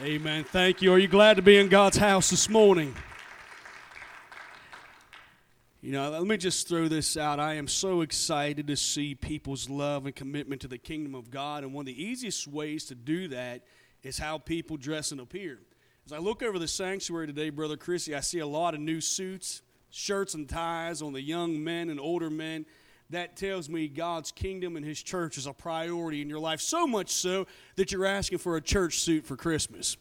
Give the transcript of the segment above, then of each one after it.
Amen. Thank you. Are you glad to be in God's house this morning? You know, let me just throw this out. I am so excited to see people's love and commitment to the kingdom of God. And one of the easiest ways to do that is how people dress and appear. As I look over the sanctuary today, Brother Chrissy, I see a lot of new suits, shirts, and ties on the young men and older men that tells me God's kingdom and His church is a priority in your life, so much so that you're asking for a church suit for Christmas.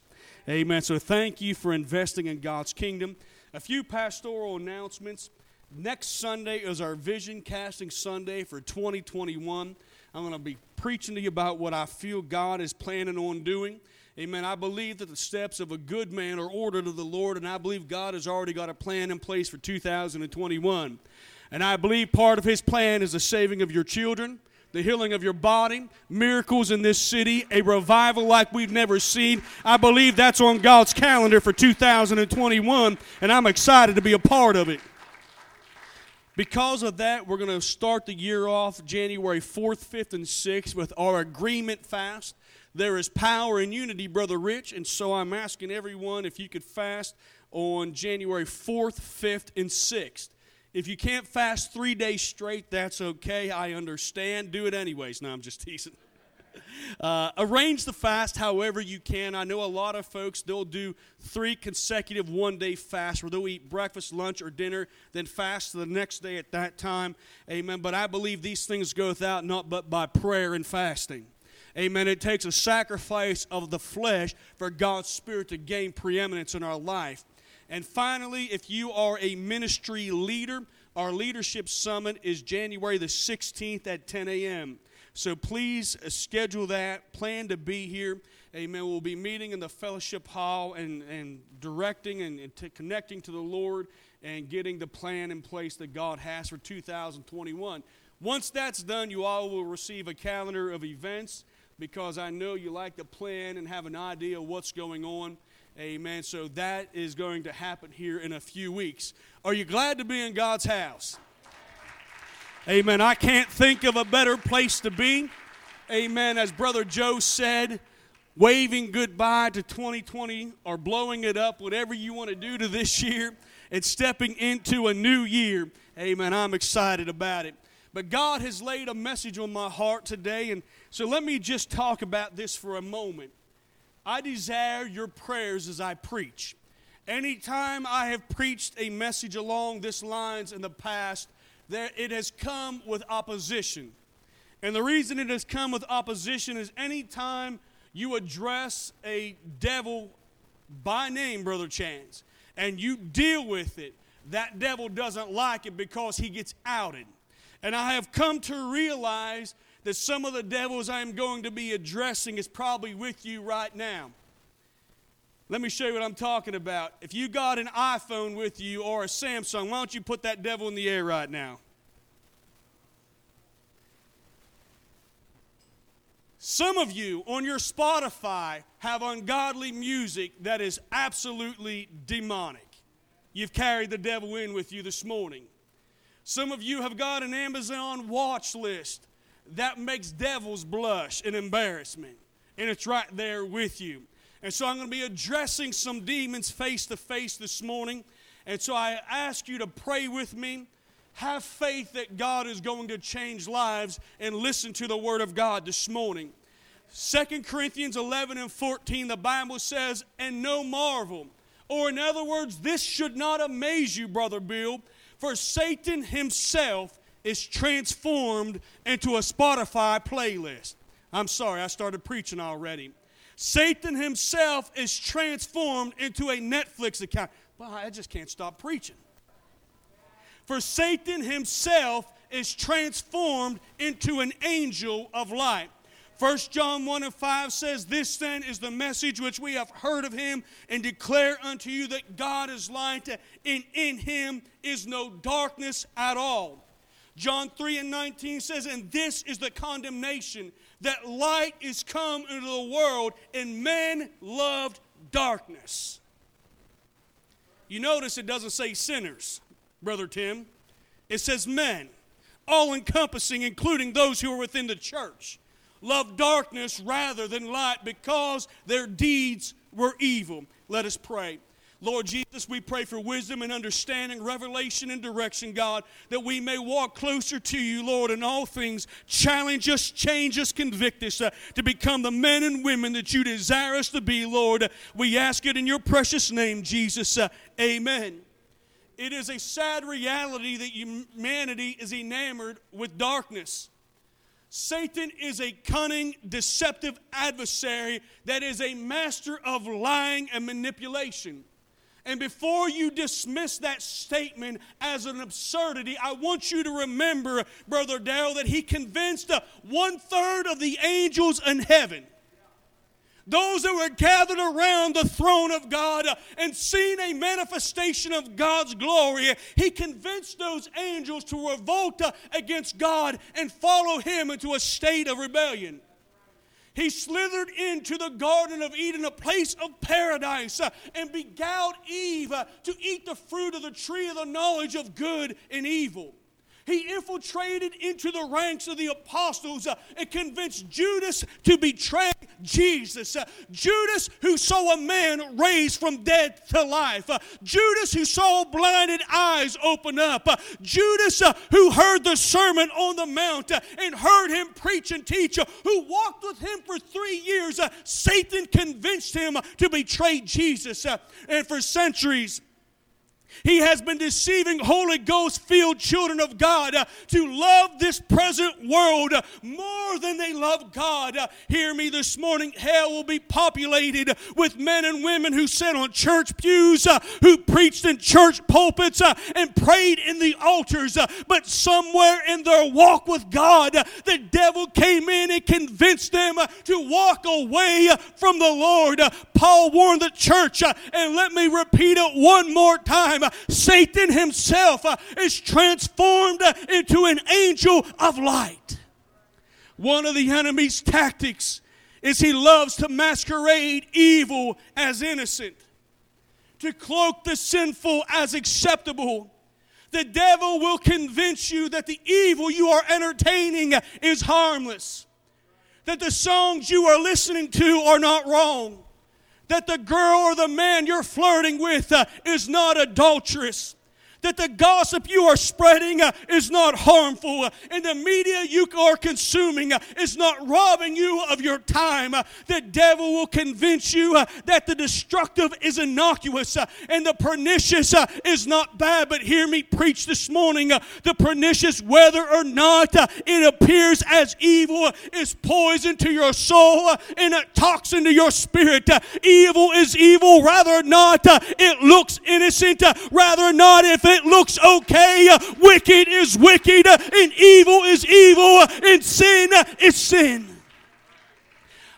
Amen. So thank you for investing in God's kingdom. A few pastoral announcements. Next Sunday is our Vision Casting Sunday for 2021. I'm going to be preaching to you about what I feel God is planning on doing. Amen. I believe that the steps of a good man are ordered of the Lord, and I believe God has already got a plan in place for 2021. And I believe part of his plan is the saving of your children, the healing of your body, miracles in this city, a revival like we've never seen. I believe that's on God's calendar for 2021, and I'm excited to be a part of it. Because of that, we're going to start the year off January 4th, 5th, and 6th with our agreement fast. There is power in unity, Brother Rich, and so I'm asking everyone if you could fast on January 4th, 5th, and 6th. If you can't fast three days straight, that's okay. I understand. Do it anyways. No, I'm just teasing. Uh, arrange the fast however you can. I know a lot of folks, they'll do three consecutive one day fasts where they'll eat breakfast, lunch, or dinner, then fast the next day at that time. Amen. But I believe these things go without not but by prayer and fasting. Amen. It takes a sacrifice of the flesh for God's Spirit to gain preeminence in our life. And finally, if you are a ministry leader, our leadership summit is January the 16th at 10 a.m. So please uh, schedule that. Plan to be here. Amen. We'll be meeting in the fellowship hall and, and directing and, and connecting to the Lord and getting the plan in place that God has for 2021. Once that's done, you all will receive a calendar of events because I know you like to plan and have an idea of what's going on. Amen. So that is going to happen here in a few weeks. Are you glad to be in God's house? Amen. I can't think of a better place to be. Amen. As Brother Joe said, waving goodbye to 2020 or blowing it up, whatever you want to do to this year, and stepping into a new year. Amen. I'm excited about it. But God has laid a message on my heart today, and so let me just talk about this for a moment. I desire your prayers as I preach. Anytime I have preached a message along this lines in the past, there it has come with opposition. And the reason it has come with opposition is anytime you address a devil by name, Brother Chance, and you deal with it, that devil doesn't like it because he gets outed. And I have come to realize that some of the devils I am going to be addressing is probably with you right now. Let me show you what I'm talking about. If you got an iPhone with you or a Samsung, why don't you put that devil in the air right now? Some of you on your Spotify have ungodly music that is absolutely demonic. You've carried the devil in with you this morning. Some of you have got an Amazon watch list that makes devils blush and embarrassment. And it's right there with you. And so I'm going to be addressing some demons face to face this morning. And so I ask you to pray with me. Have faith that God is going to change lives and listen to the word of God this morning. 2 Corinthians 11 and 14, the Bible says, And no marvel. Or, in other words, this should not amaze you, Brother Bill, for Satan himself is transformed into a Spotify playlist. I'm sorry, I started preaching already. Satan himself is transformed into a Netflix account. Well, I just can't stop preaching. For Satan himself is transformed into an angel of light. 1 John 1 and 5 says, This then is the message which we have heard of him and declare unto you that God is light, and in him is no darkness at all. John 3 and 19 says, And this is the condemnation that light is come into the world, and men loved darkness. You notice it doesn't say sinners, Brother Tim. It says men, all encompassing, including those who are within the church. Love darkness rather than light because their deeds were evil. Let us pray. Lord Jesus, we pray for wisdom and understanding, revelation and direction, God, that we may walk closer to you, Lord, in all things. Challenge us, change us, convict us uh, to become the men and women that you desire us to be, Lord. We ask it in your precious name, Jesus. Uh, amen. It is a sad reality that humanity is enamored with darkness. Satan is a cunning, deceptive adversary that is a master of lying and manipulation. And before you dismiss that statement as an absurdity, I want you to remember, Brother Darrell, that he convinced one third of the angels in heaven those that were gathered around the throne of God and seen a manifestation of God's glory, he convinced those angels to revolt against God and follow him into a state of rebellion. He slithered into the Garden of Eden, a place of paradise, uh, and beguiled Eve uh, to eat the fruit of the tree of the knowledge of good and evil. He infiltrated into the ranks of the apostles uh, and convinced Judas to betray Jesus. Uh, Judas, who saw a man raised from dead to life. Uh, Judas, who saw blinded eyes open up. Judas, who heard the Sermon on the Mount and heard him preach and teach, who walked with him for three years. Satan convinced him to betray Jesus. and for centuries, he has been deceiving Holy Ghost filled children of God uh, to love this present world uh, more than they love God. Uh, hear me this morning. Hell will be populated with men and women who sat on church pews, uh, who preached in church pulpits, uh, and prayed in the altars. Uh, but somewhere in their walk with God, the devil came in and convinced them to walk away from the Lord. Paul warned the church, and let me repeat it one more time Satan himself uh, is transformed uh, into an angel of light. One of the enemy's tactics is he loves to masquerade evil as innocent, to cloak the sinful as acceptable. The devil will convince you that the evil you are entertaining is harmless, that the songs you are listening to are not wrong that the girl or the man you're flirting with uh, is not adulterous that the gossip you are spreading uh, is not harmful, uh, and the media you are consuming uh, is not robbing you of your time. Uh, the devil will convince you uh, that the destructive is innocuous uh, and the pernicious is not bad. But hear me preach this morning the pernicious, whether or not it appears as evil, is poison to your soul and a toxin to your spirit. evil is evil, rather not it looks innocent, rather not if it looks okay. Wicked is wicked, and evil is evil, and sin is sin.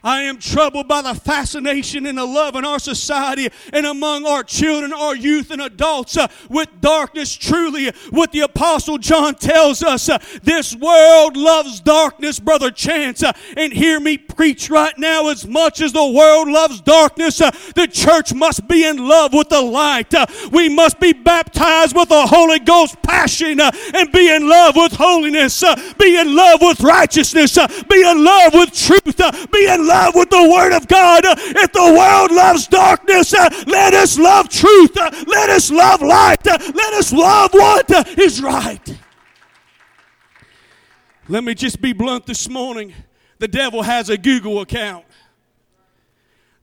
I am troubled by the fascination and the love in our society and among our children, our youth, and adults uh, with darkness. Truly, what the Apostle John tells us uh, this world loves darkness, Brother Chance. Uh, and hear me preach right now as much as the world loves darkness, uh, the church must be in love with the light. Uh, we must be baptized with the Holy Ghost passion uh, and be in love with holiness, be in love with righteousness, be in love with truth, be in love with the Word of God. If the world loves darkness, uh, let us love truth. Uh, let us love light. Uh, let us love what is right. Let me just be blunt this morning. The devil has a Google account.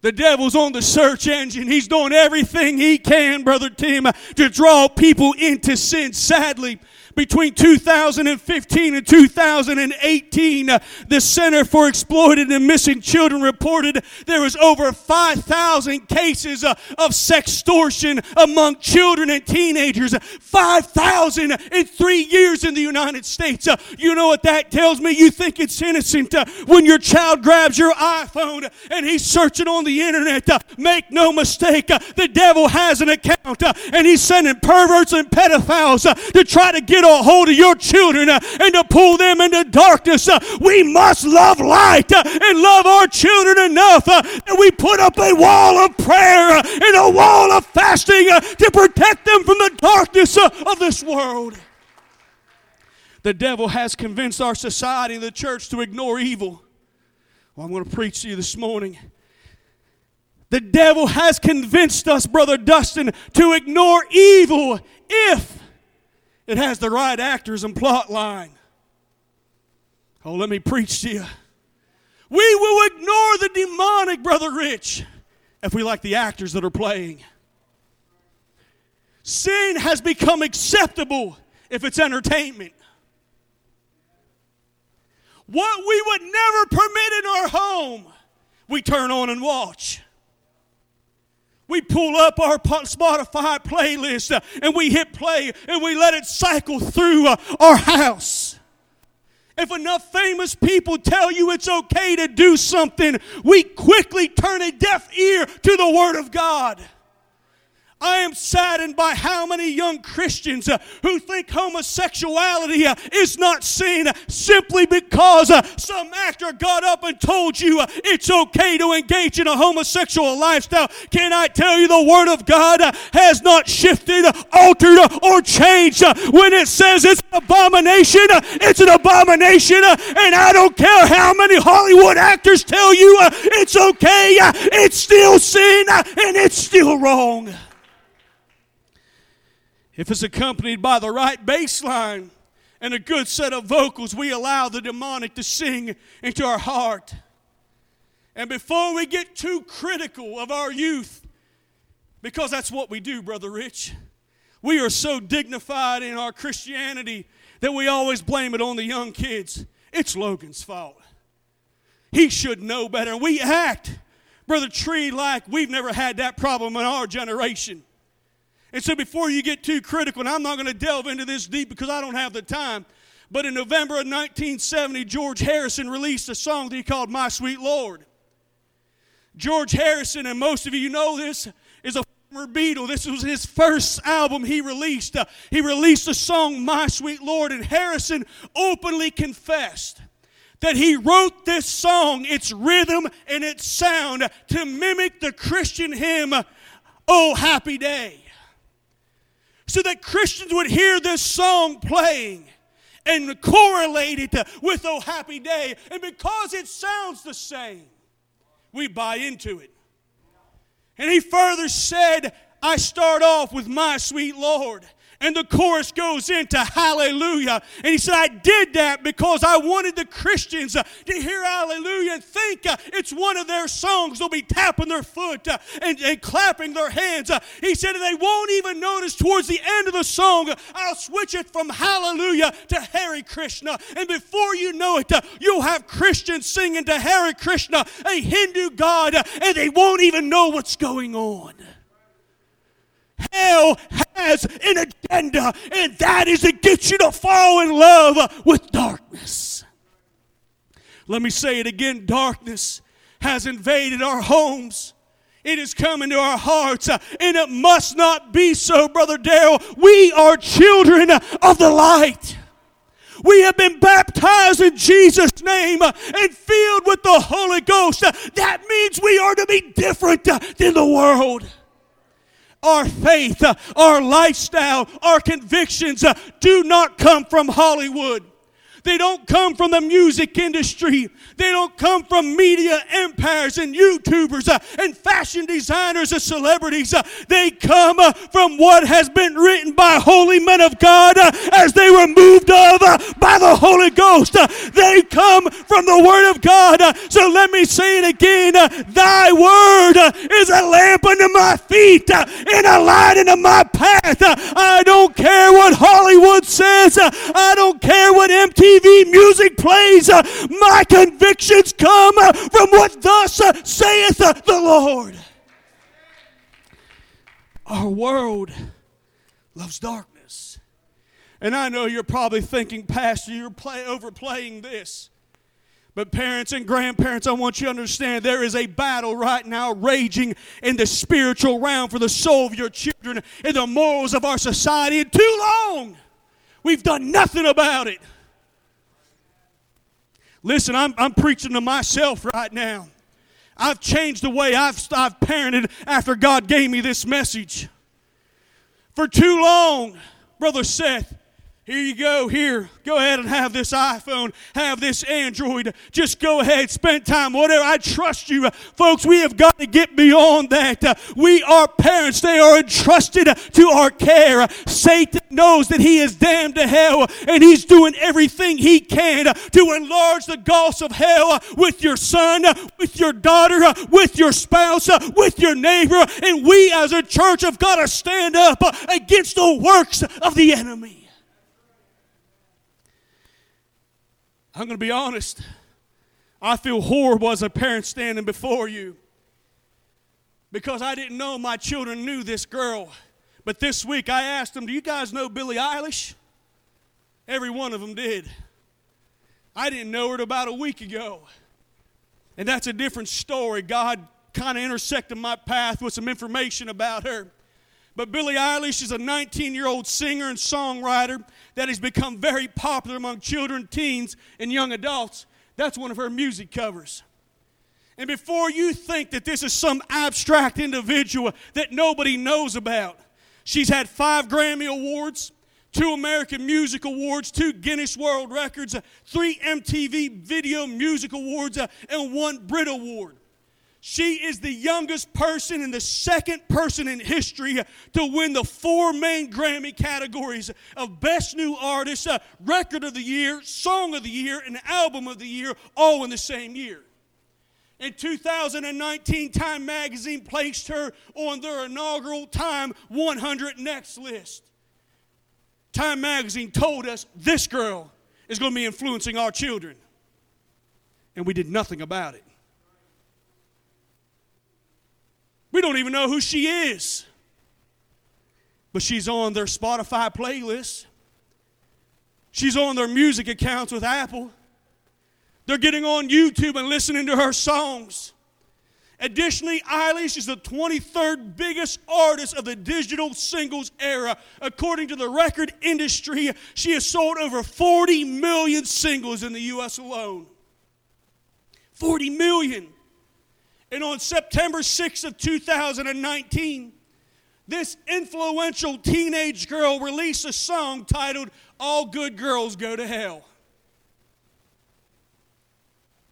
The devil's on the search engine. He's doing everything he can, Brother Tim, to draw people into sin. Sadly, between 2015 and 2018, uh, the Center for Exploited and Missing Children reported there was over 5,000 cases uh, of sextortion among children and teenagers. 5,000 in three years in the United States. Uh, you know what that tells me? You think it's innocent when your child grabs your iPhone and he's searching on the internet. Make no mistake, the devil has an account and he's sending perverts and pedophiles to try to get a hold of your children uh, and to pull them into darkness. Uh, we must love light uh, and love our children enough that we put up a wall of prayer and a wall of fasting to protect them from the darkness of this world. The devil has convinced our society and the church to ignore evil. Well, I'm going to preach to you this morning The devil has convinced us, Brother Dustin, to ignore evil if it has the right actors and plot line. Oh, let me preach to you. We will ignore the demonic, Brother Rich, if we like the actors that are playing. Sin has become acceptable if it's entertainment. What we would never permit in our home, we turn on and watch. We pull up our Spotify playlist uh, and we hit play and we let it cycle through uh, our house. If enough famous people tell you it's okay to do something, we quickly turn a deaf ear to the Word of God. I am saddened by how many young Christians uh, who think homosexuality uh, is not sin simply because uh, some actor got up and told you uh, it's okay to engage in a homosexual lifestyle. Can I tell you the Word of God uh, has not shifted, altered, or changed? Uh, when it says it's an abomination, it's an abomination, and I don't care how many Hollywood actors tell you it's okay, it's still sin and it's still wrong if it's accompanied by the right bass line and a good set of vocals, we allow the demonic to sing into our heart. And before we get too critical of our youth, because that's what we do, Brother Rich, we are so dignified in our Christianity that we always blame it on the young kids. It's Logan's fault. He should know better. We act, Brother Tree, like we've never had that problem in our generation. And so before you get too critical, and I'm not going to delve into this deep because I don't have the time, but in November of 1970, George Harrison released a song that he called My Sweet Lord. George Harrison, and most of you know this, is a former Beatle. This was his first album he released. Uh, he released the song My Sweet Lord, and Harrison openly confessed that he wrote this song, its rhythm and its sound, to mimic the Christian hymn, Oh Happy Day so that Christians would hear this song playing and correlate it with Oh Happy Day. And because it sounds the same, we buy into it. And he further said, I start off with my sweet Lord and the chorus goes into hallelujah. And he said, I did that because I wanted the Christians uh, to hear hallelujah and think uh, it's one of their songs. They'll be tapping their foot uh, and, and, clapping their hands. He said, and they won't even notice towards the end of the song, I'll switch it from hallelujah to Hare Krishna. And before you know it, you'll have Christians singing to Hare Krishna, a Hindu god, and they won't even know what's going on. Hell has an agenda, and that is to get you to fall in love with darkness. Let me say it again darkness has invaded our homes. It is coming to our hearts, uh, and it must not be so, Brother Darrell. We are children of the light. We have been baptized in Jesus' name uh, and filled with the Holy Ghost. Uh, that means we are to be different than the world our faith, uh, our lifestyle, our convictions uh, do not come from Hollywood. They don't come from the music industry. They don't come from media empires and YouTubers uh, and fashion designers and celebrities. Uh, they come uh, from what has been written by holy men of God uh, as they were moved of uh, by the Holy Ghost. Uh, they come from the Word of God. so let me say it again. Thy Word is a lamp unto my feet and a light unto my path. I don't care what Hollywood says. I don't care what MTV TV music plays, uh, my convictions come uh, from what thus uh, saith the Lord. Our world loves darkness. And I know you're probably thinking, Pastor, you're play, overplaying this. But parents and grandparents, I want you to understand there is a battle right now raging in the spiritual realm for the soul of your children and the morals of our society. And too long, we've done nothing about it. Listen, I'm, I'm preaching to myself right now. I've changed the way I've, I've parented after God gave me this message. For too long, Brother Seth, Here you go, here. Go ahead and have this iPhone, have this Android. Just go ahead, spend time, whatever. I trust you. Folks, we have got to get beyond that. Uh, we are parents, they are entrusted to our care. Satan knows that he is damned to hell, and he's doing everything he can to enlarge the gulfs of hell with your son, with your daughter, with your spouse, with your neighbor. And we as a church have got to stand up against the works of the enemy. I'm going to be honest. I feel horrible as a parent standing before you because I didn't know my children knew this girl. But this week I asked them, Do you guys know Billie Eilish? Every one of them did. I didn't know her about a week ago. And that's a different story. God kind of intersected my path with some information about her. But Billie Eilish is a 19 year old singer and songwriter that has become very popular among children, teens, and young adults. That's one of her music covers. And before you think that this is some abstract individual that nobody knows about, she's had five Grammy Awards, two American Music Awards, two Guinness World Records, three MTV Video Music Awards, and one Brit Award. She is the youngest person and the second person in history to win the four main Grammy categories of Best New Artist, uh, Record of the Year, Song of the Year, and Album of the Year, all in the same year. In 2019, Time Magazine placed her on their inaugural Time 100 Next list. Time Magazine told us this girl is going to be influencing our children. And we did nothing about it. We don't even know who she is. But she's on their Spotify playlist. She's on their music accounts with Apple. They're getting on YouTube and listening to her songs. Additionally, Eilish is the 23rd biggest artist of the digital singles era. According to the record industry, she has sold over 40 million singles in the U.S. alone. 40 million. And on September 6th of 2019, this influential teenage girl released a song titled All Good Girls Go to Hell.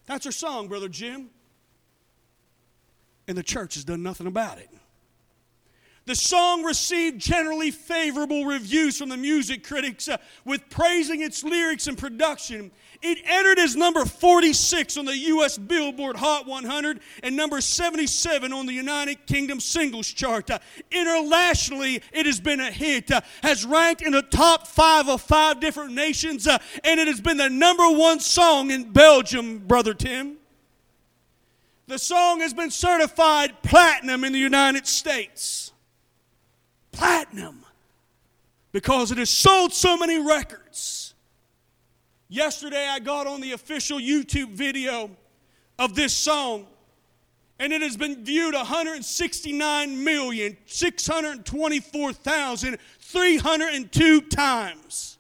That's her song, Brother Jim. And the church has done nothing about it. The song received generally favorable reviews from the music critics, uh, with praising its lyrics and production. It entered as number 46 on the U.S. Billboard Hot 100 and number 77 on the United Kingdom singles chart. Uh, internationally, it has been a hit, uh, has ranked in the top five of five different nations, uh, and it has been the number one song in Belgium, Brother Tim. The song has been certified platinum in the United States platinum because it has sold so many records. Yesterday, I got on the official YouTube video of this song, and it has been viewed 169,624,302 times.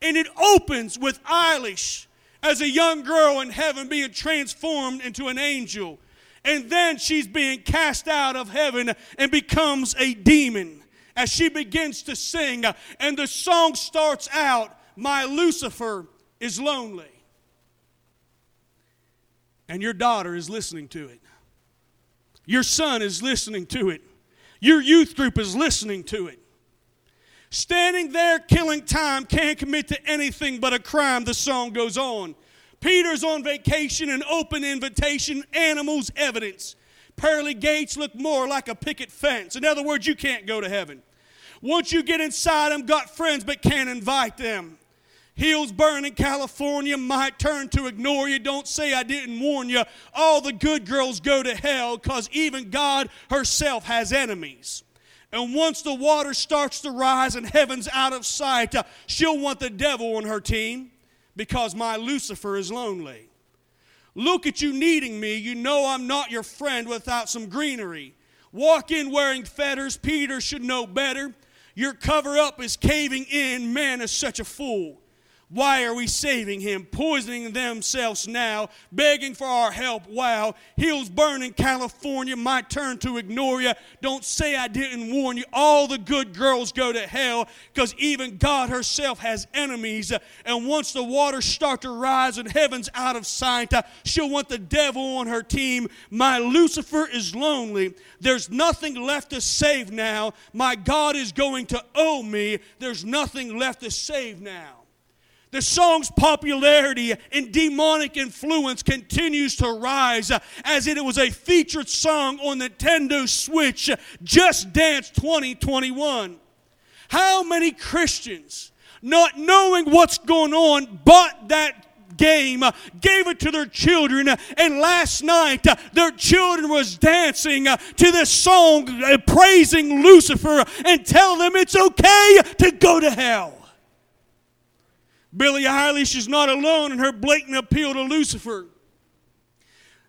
And it opens with Eilish as a young girl in heaven being transformed into an angel. And then she's being cast out of heaven and becomes a demon as she begins to sing. And the song starts out, My Lucifer is lonely. And your daughter is listening to it. Your son is listening to it. Your youth group is listening to it. Standing there killing time can't commit to anything but a crime, the song goes on. Peter's on vacation, an open invitation, animals, evidence. Pearly gates look more like a picket fence. In other words, you can't go to heaven. Once you get inside them, got friends but can't invite them. Hills burn in California might turn to ignore you. Don't say I didn't warn you. All the good girls go to hell because even God herself has enemies. And once the water starts to rise and heaven's out of sight, uh, she'll want the devil on her team because my Lucifer is lonely. Look at you needing me. You know I'm not your friend without some greenery. Walk in wearing fetters. Peter should know better. Your cover up is caving in. Man is such a fool. Why are we saving him? Poisoning themselves now, begging for our help. Wow. Hills burning, California. My turn to ignore you. Don't say I didn't warn you. All the good girls go to hell because even God herself has enemies. And once the waters start to rise and heaven's out of sight, she'll want the devil on her team. My Lucifer is lonely. There's nothing left to save now. My God is going to owe me. There's nothing left to save now. The song's popularity and demonic influence continues to rise uh, as it was a featured song on Nintendo Switch uh, Just Dance 2021. How many Christians, not knowing what's going on, bought that game, uh, gave it to their children, and last night their children was dancing to this song praising Lucifer and tell them it's okay to go to hell. Billie Eilish is not alone in her blatant appeal to Lucifer.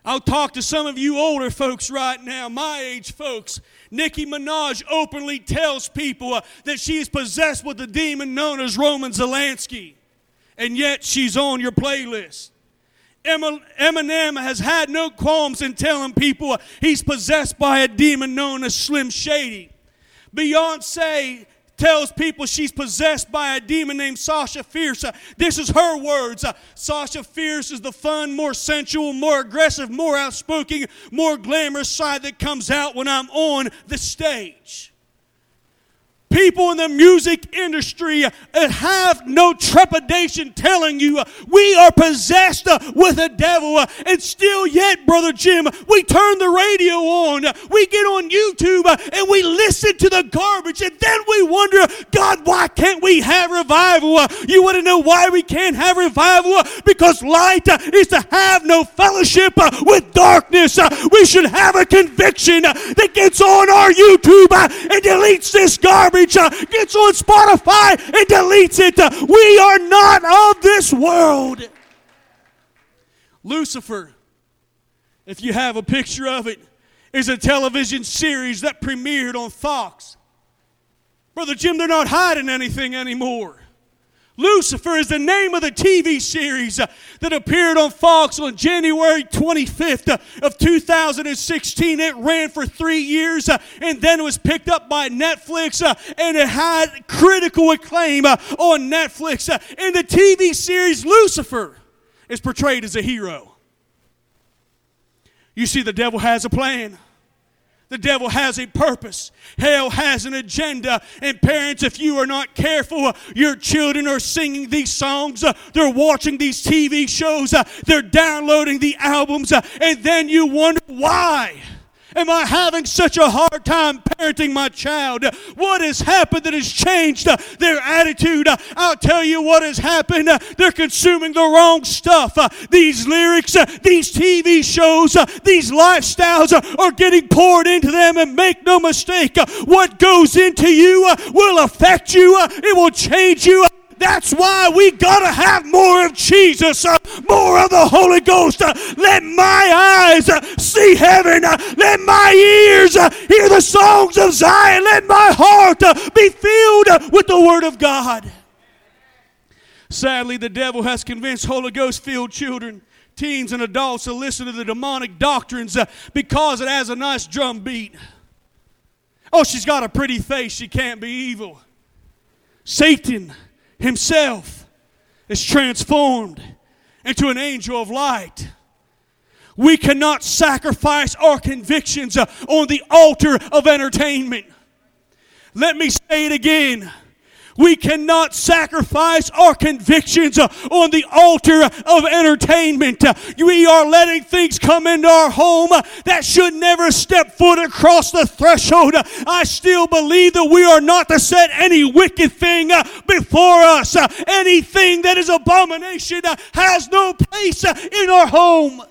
I'll talk to some of you older folks right now, my age folks. Nicki Minaj openly tells people uh, that she is possessed with the demon known as Roman Zolanski, and yet she's on your playlist. Eminem has had no qualms in telling people uh, he's possessed by a demon known as Slim Shady. Beyonce tells people she's possessed by a demon named Sasha Fierce. Uh, this is her words. Uh, Sasha Fierce is the fun, more sensual, more aggressive, more outspoken, more glamorous side that comes out when I'm on the stage people in the music industry have no trepidation telling you we are possessed with a devil. And still, yet, Brother Jim, we turn the radio on, we get on YouTube, and we listen to the garbage, and then we wonder, God, why can't we have revival? You want to know why we can't have revival? Because light is to have no fellowship with darkness. We should have a conviction that gets on our YouTube and deletes this garbage gets on Spotify and deletes it. We are not of this world. Lucifer, if you have a picture of it, is a television series that premiered on Fox. Brother Jim, they're not hiding anything anymore. Lucifer is the name of the TV series uh, that appeared on Fox on January 25th uh, of 2016. It ran for three years uh, and then was picked up by Netflix and it had critical acclaim on Netflix. In the TV series, Lucifer is portrayed as a hero. You see, the devil has a plan. The devil has a purpose. Hell has an agenda. And parents, if you are not careful, uh, your children are singing these songs, uh, they're watching these TV shows, uh, they're downloading the albums, and then you wonder why. Am I having such a hard time parenting my child? What has happened that has changed uh, their attitude? Uh, I'll tell you what has happened. Uh, they're consuming the wrong stuff. These lyrics, these TV shows, these lifestyles are getting poured into them, and make no mistake, what goes into you will affect you, it will change you. That's why we gotta have more of Jesus, uh, more of the Holy Ghost. Uh, let my eyes uh, see heaven. Uh, let my ears uh, hear the songs of Zion. Let my heart uh, be filled with the Word of God. Sadly, the devil has convinced Holy Ghost filled children, teens, and adults to listen to the demonic doctrines because it has a nice drum beat. Oh, she's got a pretty face. She can't be evil. Satan himself is transformed into an angel of light. We cannot sacrifice our convictions uh, on the altar of entertainment. Let me say it again. We cannot sacrifice our convictions uh, on the altar of entertainment. Uh, we are letting things come into our home uh, that should never step foot across the threshold. I still believe that we are not to set any wicked thing before us. Anything that is abomination has no place in our home.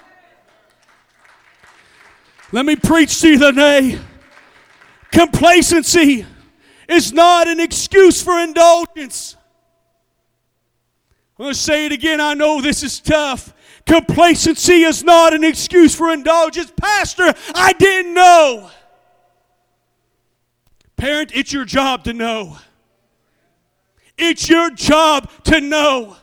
Let me preach to you today. Complacency is not an excuse for indulgence. I'm going to say it again. I know this is tough. Complacency is not an excuse for indulgence. Pastor, I didn't know. Parent, it's your job to know. It's your job to know.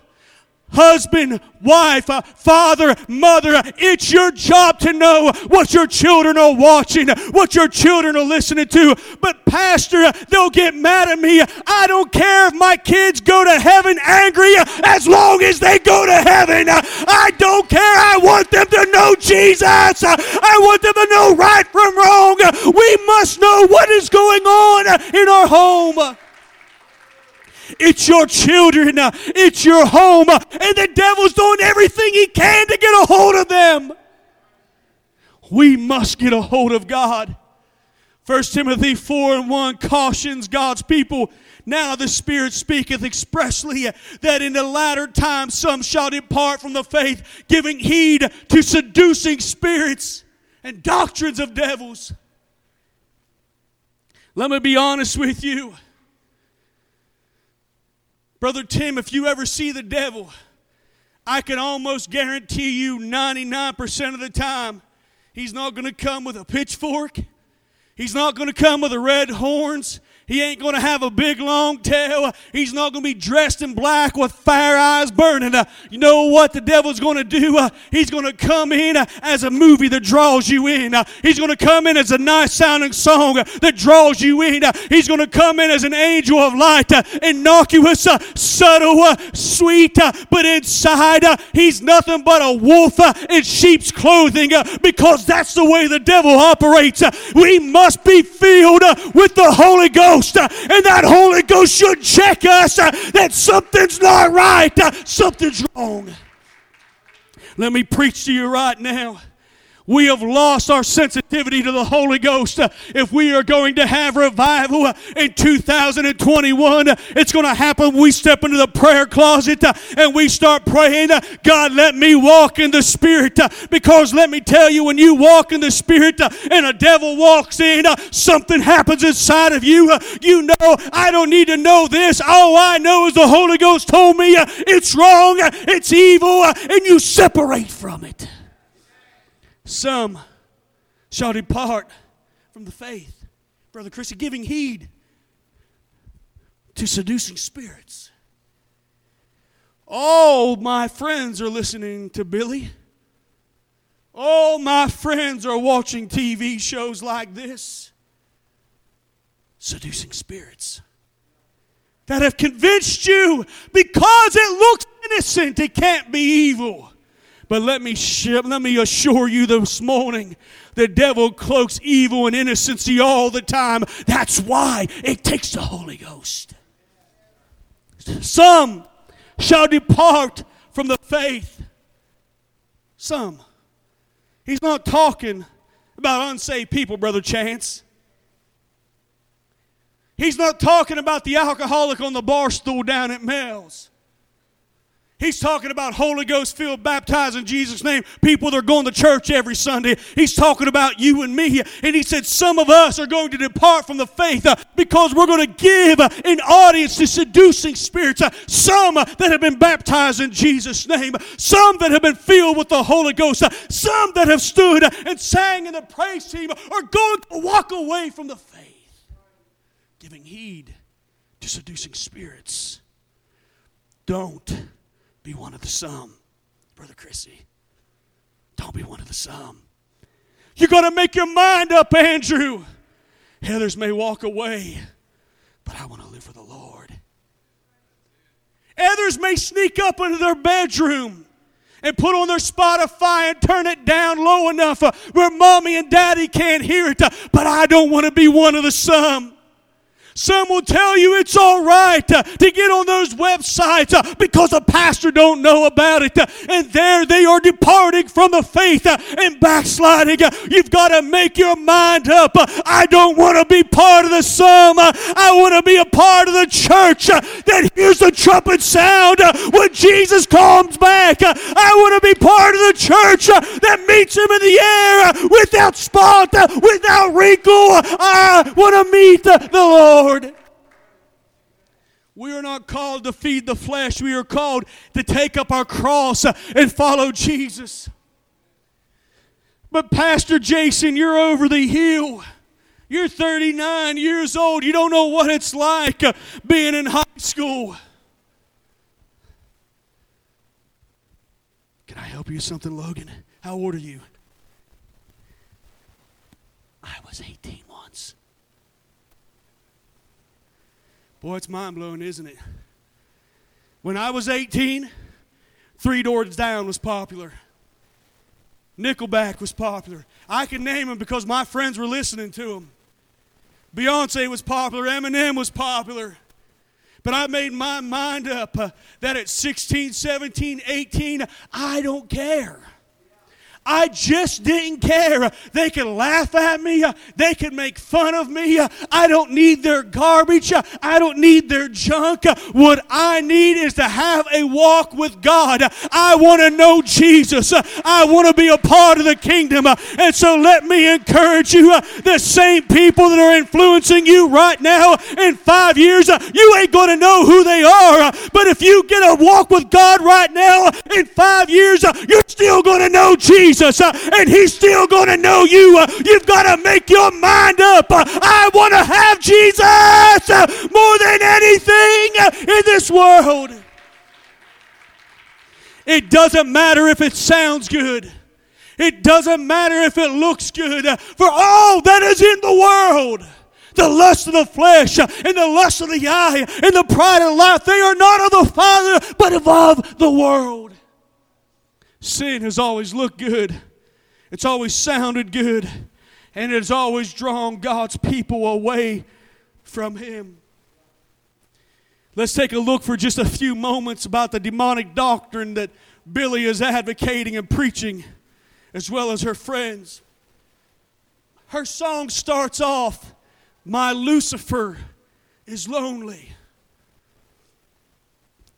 Husband, wife, uh, father, mother, it's your job to know what your children are watching, what your children are listening to. But, Pastor, they'll get mad at me. I don't care if my kids go to heaven angry as long as they go to heaven. I don't care. I want them to know Jesus. I want them to know right from wrong. We must know what is going on in our home. It's your children. It's your home. And the devil's doing everything he can to get a hold of them. We must get a hold of God. 1 Timothy 4 and 1 cautions God's people. Now the Spirit speaketh expressly that in the latter times some shall depart from the faith, giving heed to seducing spirits and doctrines of devils. Let me be honest with you. Brother Tim, if you ever see the devil, I can almost guarantee you 99% of the time, he's not going to come with a pitchfork. He's not going to come with the red horns. He ain't going to have a big long tail. He's not going to be dressed in black with fire eyes burning. Uh, you know what the devil's going to do? Uh, he's going to come in uh, as a movie that draws you in. Uh, he's going to come in as a nice sounding song uh, that draws you in. Uh, he's going to come in as an angel of light, innocuous, subtle, sweet, but inside he's nothing but a wolf in sheep's clothing because that's the way the devil operates. we must be filled with the Holy Ghost. Ghost, uh, and that Holy Ghost should check us uh, that something's not right, uh, something's wrong. Let me preach to you right now. We have lost our sensitivity to the Holy Ghost. Uh, if we are going to have revival uh, in 2021, uh, it's going to happen. We step into the prayer closet and we start praying, God, let me walk in the Spirit. Because let me tell you, when you walk in the Spirit and a devil walks in, something happens inside of you. You know, I don't need to know this. All I know is the Holy Ghost told me it's wrong, it's evil, and you separate from it. Some shall depart from the faith. Brother Christy, giving heed to seducing spirits. All my friends are listening to Billie. All my friends are watching TV shows like this. Seducing spirits that have convinced you because it looks innocent, it can't be evil. But let me, let me assure you this morning the devil cloaks evil and innocency all the time. That's why it takes the Holy Ghost. Some shall depart from the faith. Some. He's not talking about unsaved people, Brother Chance. He's not talking about the alcoholic on the bar stool down at Mel's. He's talking about Holy Ghost filled, baptized in Jesus' name, people that are going to church every Sunday. He's talking about you and me. And he said, Some of us are going to depart from the faith uh, because we're going to give uh, an audience to seducing spirits. Uh, some that have been baptized in Jesus' name, some that have been filled with the Holy Ghost, some that have stood and sang in the praise team are going to walk away from the faith, giving heed to seducing spirits. Don't be one of the some, Brother Chrissy. Don't be one of the some. You got to make your mind up, Andrew. Others may walk away, but I want to live for the Lord. Others may sneak up into their bedroom and put on their Spotify and turn it down low enough uh, where mommy and daddy can't hear it, uh, but I don't want to be one of the some. Some will tell you it's all right uh, to get on those websites uh, because a pastor don't know about it. Uh, and there they are departing from the faith uh, and backsliding. Uh, you've got to make your mind up. Uh, I don't want to be part of the some. I want to be a part of the church that hears the trumpet sound when Jesus comes back. I want to be part of the church that meets him in the air without spot, without wrinkle. I want to meet the Lord. Lord. We are not called to feed the flesh. We are called to take up our cross and follow Jesus. But, Pastor Jason, you're over the hill. You're 39 years old. You don't know what it's like uh, being in high school. Can I help you with something, Logan? How old are you? I was 18 once. Boy, it's mind blowing, isn't it? When I was 18, Three Doors Down was popular. Nickelback was popular. I can name them because my friends were listening to them. Beyonce was popular. Eminem was popular. But I made my mind up uh, that at 16, 17, 18, I don't care. I just didn't care. They could laugh at me. They could make fun of me. I don't need their garbage. I don't need their junk. What I need is to have a walk with God. I want to know Jesus. I want to be a part of the kingdom. And so let me encourage you the same people that are influencing you right now in five years, you ain't going to know who they are. But if you get a walk with God right now in five years, you're still going to know Jesus. Jesus, uh, and He's still going to know you. Uh, you've got to make your mind up. Uh, I want to have Jesus more than anything in this world. It doesn't matter if it sounds good. It doesn't matter if it looks good. For all that is in the world, the lust of the flesh and the lust of the eye and the pride of life, they are not of the Father, but of the world. Sin has always looked good, it's always sounded good, and it has always drawn God's people away from Him. Let's take a look for just a few moments about the demonic doctrine that Billie is advocating and preaching, as well as her friends. Her song starts off, My Lucifer is lonely.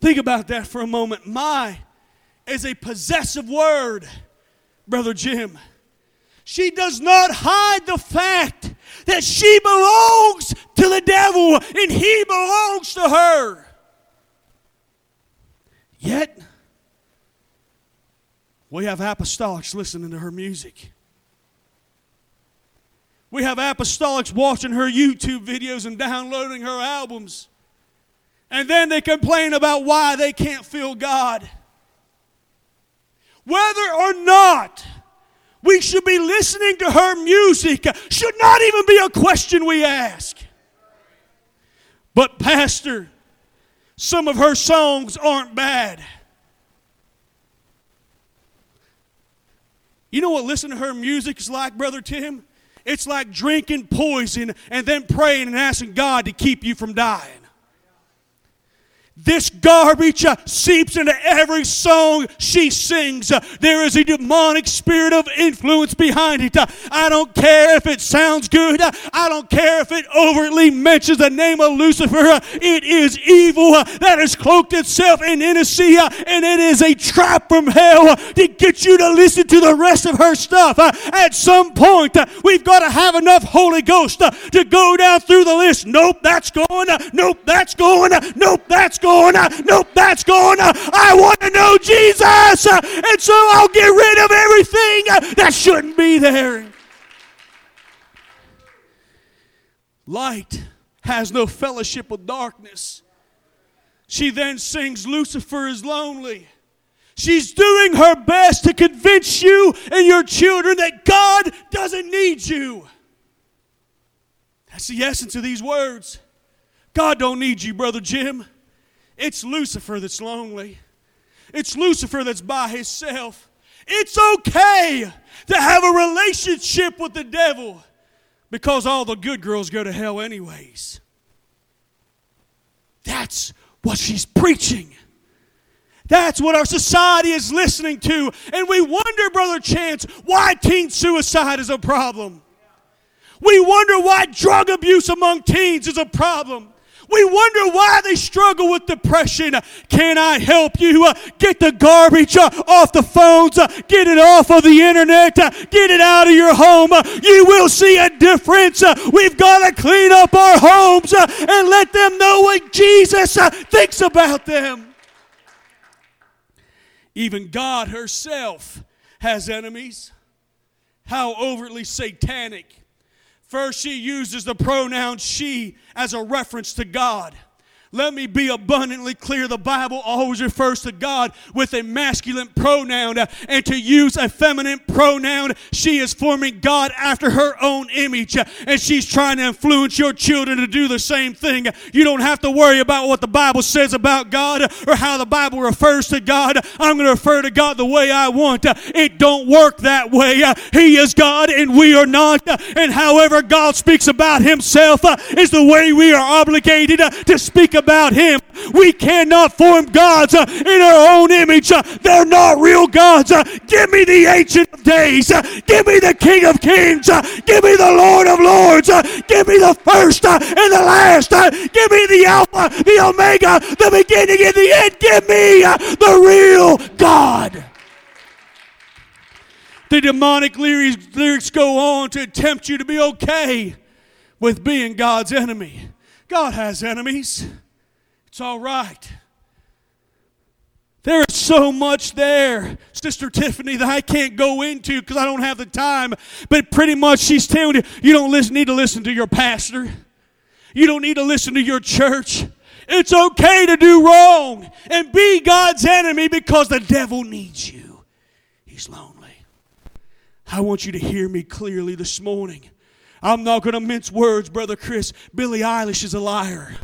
Think about that for a moment. My is a possessive word, Brother Jim. She does not hide the fact that she belongs to the devil and he belongs to her. Yet, we have apostolics listening to her music. We have apostolics watching her YouTube videos and downloading her albums. And then they complain about why they can't feel God. Whether or not we should be listening to her music should not even be a question we ask. But, Pastor, some of her songs aren't bad. You know what listening to her music is like, Brother Tim? It's like drinking poison and then praying and asking God to keep you from dying. This garbage uh, seeps into every song she sings. Uh, there is a demonic spirit of influence behind it. Uh, I don't care if it sounds good. Uh, I don't care if it overtly mentions the name of Lucifer. Uh, it is evil uh, that has cloaked itself in innocency, and it is a trap from hell to get you to listen to the rest of her stuff. At some point, we've got to have enough Holy Ghost to go down through the list. Nope, that's going. Nope, that's going. Nope, that's going. Nope, that's going. I want to know Jesus. And so I'll get rid of everything that shouldn't be there. Light has no fellowship with darkness. She then sings, Lucifer is lonely. She's doing her best to convince you and your children that God doesn't need you. That's the essence of these words. God don't need you, Brother Jim. It's Lucifer that's lonely. It's Lucifer that's by himself. It's okay to have a relationship with the devil because all the good girls go to hell, anyways. That's what she's preaching. That's what our society is listening to. And we wonder, Brother Chance, why teen suicide is a problem. We wonder why drug abuse among teens is a problem. We wonder why they struggle with depression. Can I help you? Uh, get the garbage uh, off the phones, uh, get it off of the internet, get it out of your home. You will see a difference. We've got to clean up our homes and let them know what Jesus thinks about them. Even God herself has enemies. How overtly satanic First, she uses the pronoun she as a reference to God. Let me be abundantly clear. The Bible always refers to God with a masculine pronoun uh, and to use a feminine pronoun. She is forming God after her own image uh, and she's trying to influence your children to do the same thing. You don't have to worry about what the Bible says about God or how the Bible refers to God. I'm going to refer to God the way I want. Uh, it don't work that way. Uh, he is God and we are not. Uh, and however God speaks about himself is the way we are obligated to speak about him. We cannot form gods uh, in our own image. Uh, they're not real gods. Uh, give me the Ancient of Days. Give me the King of Kings. Give me the Lord of Lords. Give me the first and the last. Give me the Alpha, the Omega, the beginning and the end. Give me the real God. The demonic lyrics go on to tempt you to be okay with being God's enemy. God has enemies. It's all right. There is so much there, Sister Tiffany, that I can't go into because I don't have the time. But pretty much she's telling you, you don't listen, need to listen to your pastor. You don't need to listen to your church. It's okay to do wrong and be God's enemy because the devil needs you. He's lonely. I want you to hear me clearly this morning. I'm not going to mince words, Brother Chris. Billie Eilish is a liar.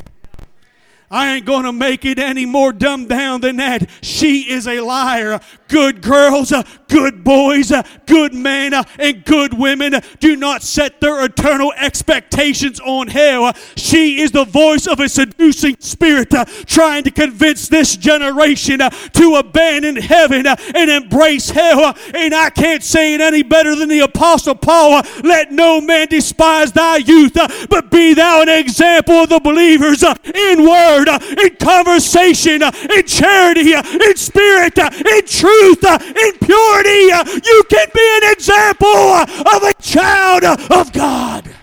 I ain't going to make it any more dumbed down than that. She is a liar. Good girls, uh, good boys, uh, good men, uh, and good women uh, do not set their eternal expectations on hell. Uh, she is the voice of a seducing spirit uh, trying to convince this generation to abandon heaven and embrace hell. And I can't say it any better than the Apostle Paul. Let no man despise thy youth, but be thou an example of the believers in word word, uh, in conversation, uh, in charity, uh, in spirit, in truth, in purity. You can be an example of a child of God.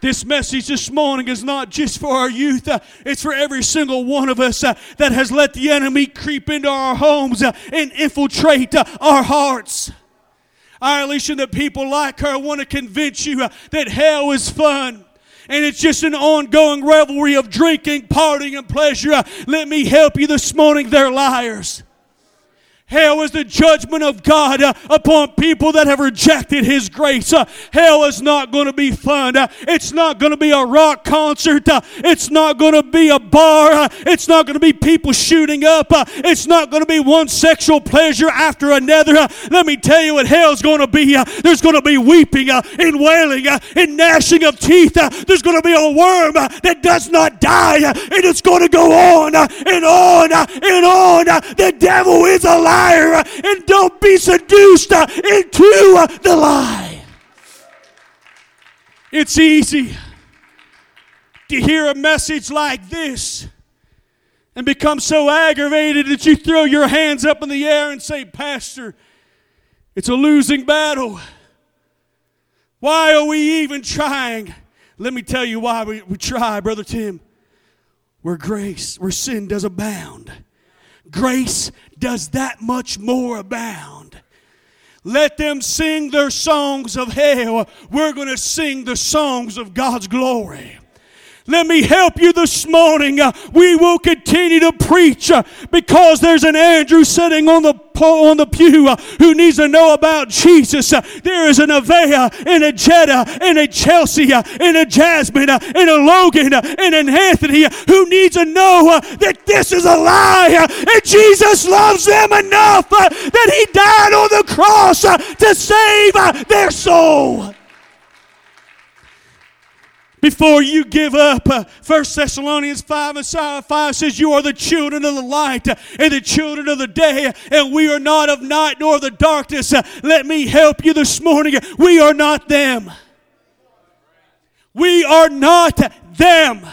This message this morning is not just for our youth, uh, it's for every single one of us uh, that has let the enemy creep into our homes uh, and infiltrate our hearts. I, Eilish that people like her want to convince you that hell is fun and it's just an ongoing revelry of drinking, partying, and pleasure. Let me help you this morning. They're liars. Hell is the judgment of God uh, upon people that have rejected His grace. Uh, hell is not going to be fun. Uh, it's not going to be a rock concert. Uh, it's not going to be a bar. Uh, it's not going to be people shooting up. Uh, it's not going to be one sexual pleasure after another. let me tell you what hell's going to be. there's going to be weeping and wailing and gnashing of teeth. there's going to be a worm that does not die. and it's going to go on and on and on. the devil is alive liar uh, and don't be seduced uh, into uh, the lie. It's easy to hear a message like this and become so aggravated that you throw your hands up in the air and say, Pastor, it's a losing battle. Why are we even trying? Let me tell you why we, we try, Brother Tim. Where grace, where sin does abound, grace does that much more abound. Let them sing their songs of hell. We're going to sing the songs of God's glory. Let me help you this morning. Uh, we will continue to preach uh, because there's an Andrew sitting on the on the pew uh, who needs to know about Jesus. Uh, there is a Nevaeh and a Jetta and a Chelsea uh, and a Jasmine uh, and a Logan and an Anthony who needs to know that this is a lie and Jesus loves them enough that he died on the cross to save their soul before you give up. Uh, 1 Thessalonians 5 and 5 says, You are the children of the light and the children of the day, and we are not of night nor the darkness. Uh, let me help you this morning. We are not them. We are not them.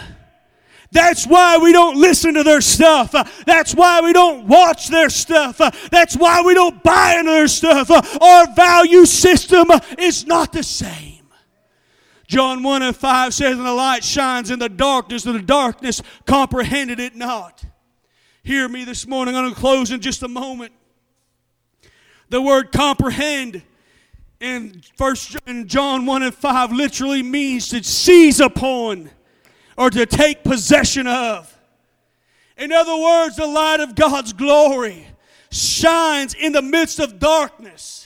That's why we don't listen to their stuff. That's why we don't watch their stuff. That's why we don't buy into their stuff. Our value system is not the same. John 1 and 5 says, And the light shines in the darkness, and the darkness comprehended it not. Hear me this morning. I'm going to close in just a moment. The word comprehend in first in John 1 and 5 literally means to seize upon or to take possession of. In other words, the light of God's glory shines in the midst of darkness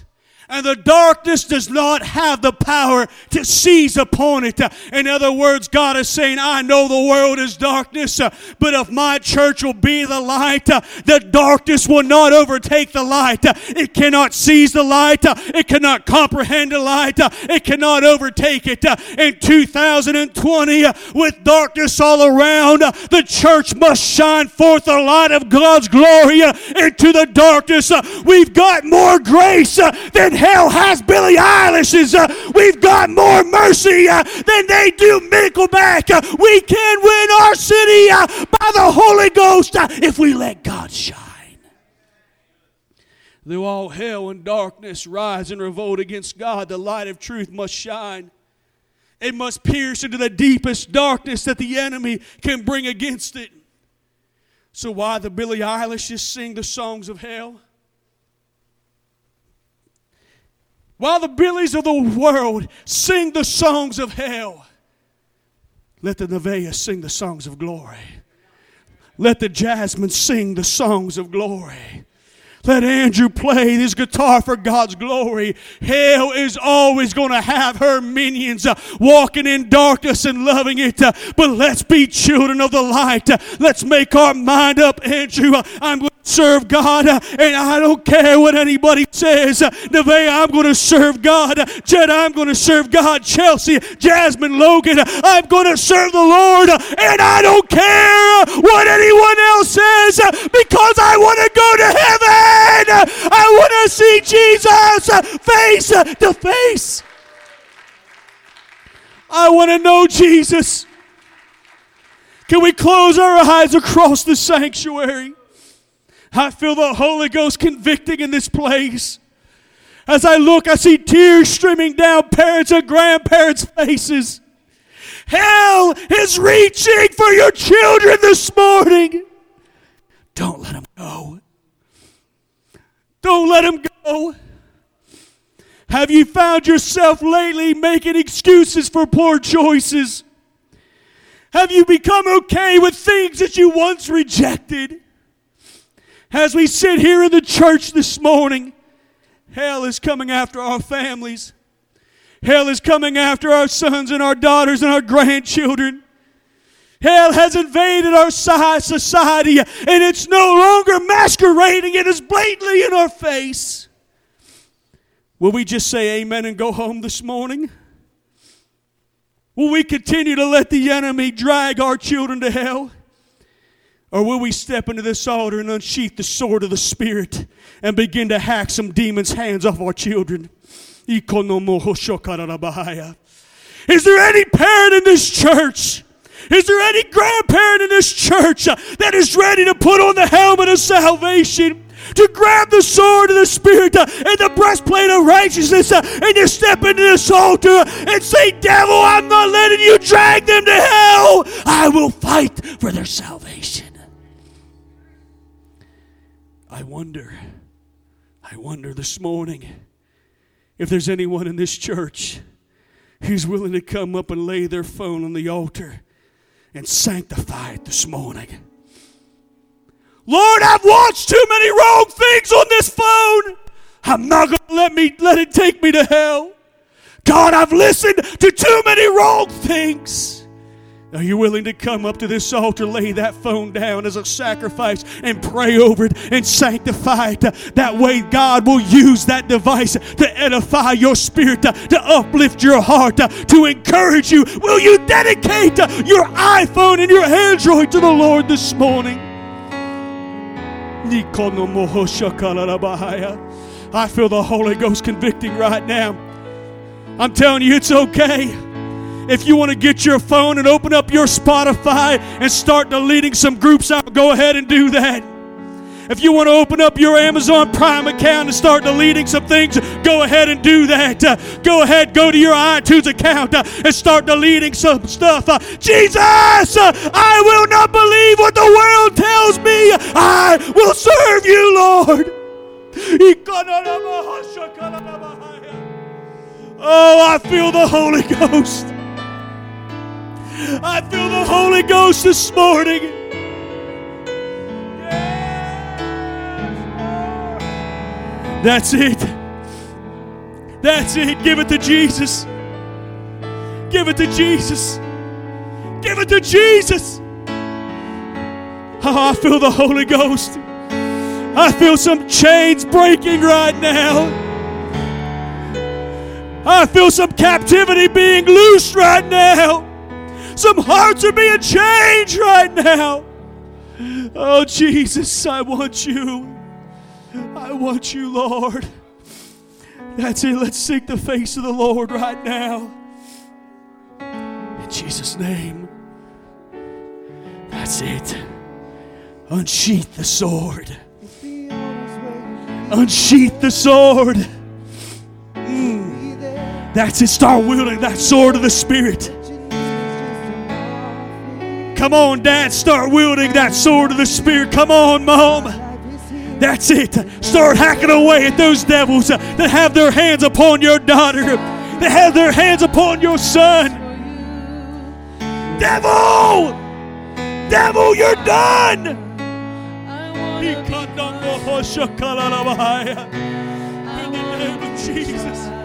and the darkness does not have the power to seize upon it. In other words, God is saying, I know the world is darkness, uh, but if my church will be the light, uh, the darkness will not overtake the light. Uh, it cannot seize the light, it cannot comprehend the light, it cannot overtake it. In 2020, with darkness all around, the church must shine forth the light of God's glory into the darkness. We've got more grace than hell has Billie Eilish's. Uh, we've got more mercy uh, than they do Nickelback. Uh, we can win our city by the Holy Ghost if we let God shine. Though all hell and darkness rise and revolt against God, the light of truth must shine. It must pierce into the deepest darkness that the enemy can bring against it. So, why the Billie Eilishes sing the songs of hell? While the billies of the world sing the songs of hell, let the Nevaeh sing the songs of glory. Let the jasmine sing the songs of glory. Let Andrew play his guitar for God's glory. Hell is always going to have her minions uh, walking in darkness and loving it. Uh, but let's be children of the light. Uh, let's make our mind up, Andrew. Uh, I'm serve God, and I don't care what anybody says. Nevaeh, I'm going to serve God. Jed, I'm going to serve God. Chelsea, Jasmine, Logan, I'm going to serve the Lord, and I don't care what anyone else says because I want to go to heaven. I want to see Jesus face to face. I want to know Jesus. Can we close our eyes across the sanctuary? I feel the Holy Ghost convicting in this place. As I look, I see tears streaming down parents and grandparents' faces. Hell is reaching for your children this morning. Don't let them go. Don't let him go. Have you found yourself lately making excuses for poor choices? Have you become okay with things that you once rejected? As we sit here in the church this morning, hell is coming after our families. Hell is coming after our sons and our daughters and our grandchildren. Hell has invaded our society and it's no longer masquerading, it is blatantly in our face. Will we just say amen and go home this morning? Will we continue to let the enemy drag our children to hell? Or will we step into this altar and unsheath the sword of the Spirit and begin to hack some demons' hands off our children? Is there any parent in this church is there any grandparent in this church uh, that is ready to put on the helmet of salvation? To grab the sword of the Spirit uh, and the breastplate of righteousness uh, and to step into this altar and say, Devil, I'm not letting you drag them to hell. I will fight for their salvation. I wonder, I wonder this morning if there's anyone in this church who's willing to come up and lay their phone on the altar and sanctify it this morning. Lord, I've watched too many wrong things on this phone. I'm not going to let me let it take me to hell. God, I've listened to too many wrong things. Are you willing to come up to this altar, lay that phone down as a sacrifice, and pray over it and sanctify it? That way, God will use that device to edify your spirit, to uplift your heart, to encourage you. Will you dedicate your iPhone and your Android to the Lord this morning? I feel the Holy Ghost convicting right now. I'm telling you, it's okay. If you want to get your phone and open up your Spotify and start deleting some groups out, go ahead and do that. If you want to open up your Amazon Prime account and start deleting some things, go ahead and do that. Uh, go ahead, go to your iTunes account uh, and start deleting some stuff. Uh, Jesus, uh, I will not believe what the world tells me. I will serve you, Lord. Oh, I feel the Holy Ghost. I feel the Holy Ghost this morning. That's it. That's it. Give it to Jesus. Give it to Jesus. Give it to Jesus. Oh, I feel the Holy Ghost. I feel some chains breaking right now. I feel some captivity being loosed right now. Some hearts are being changed right now. Oh, Jesus, I want you. I want you, Lord. That's it. Let's seek the face of the Lord right now. In Jesus' name. That's it. Unsheath the sword. Unsheath the sword. Mm. That's it. Start wielding that sword of the Spirit. Come on, Dad. Start wielding that sword of the Spirit. Come on, Mom. That's it. Start hacking away at those devils that have their hands upon your daughter, that have their hands upon your son. Devil! Devil, you're done! In the name of Jesus.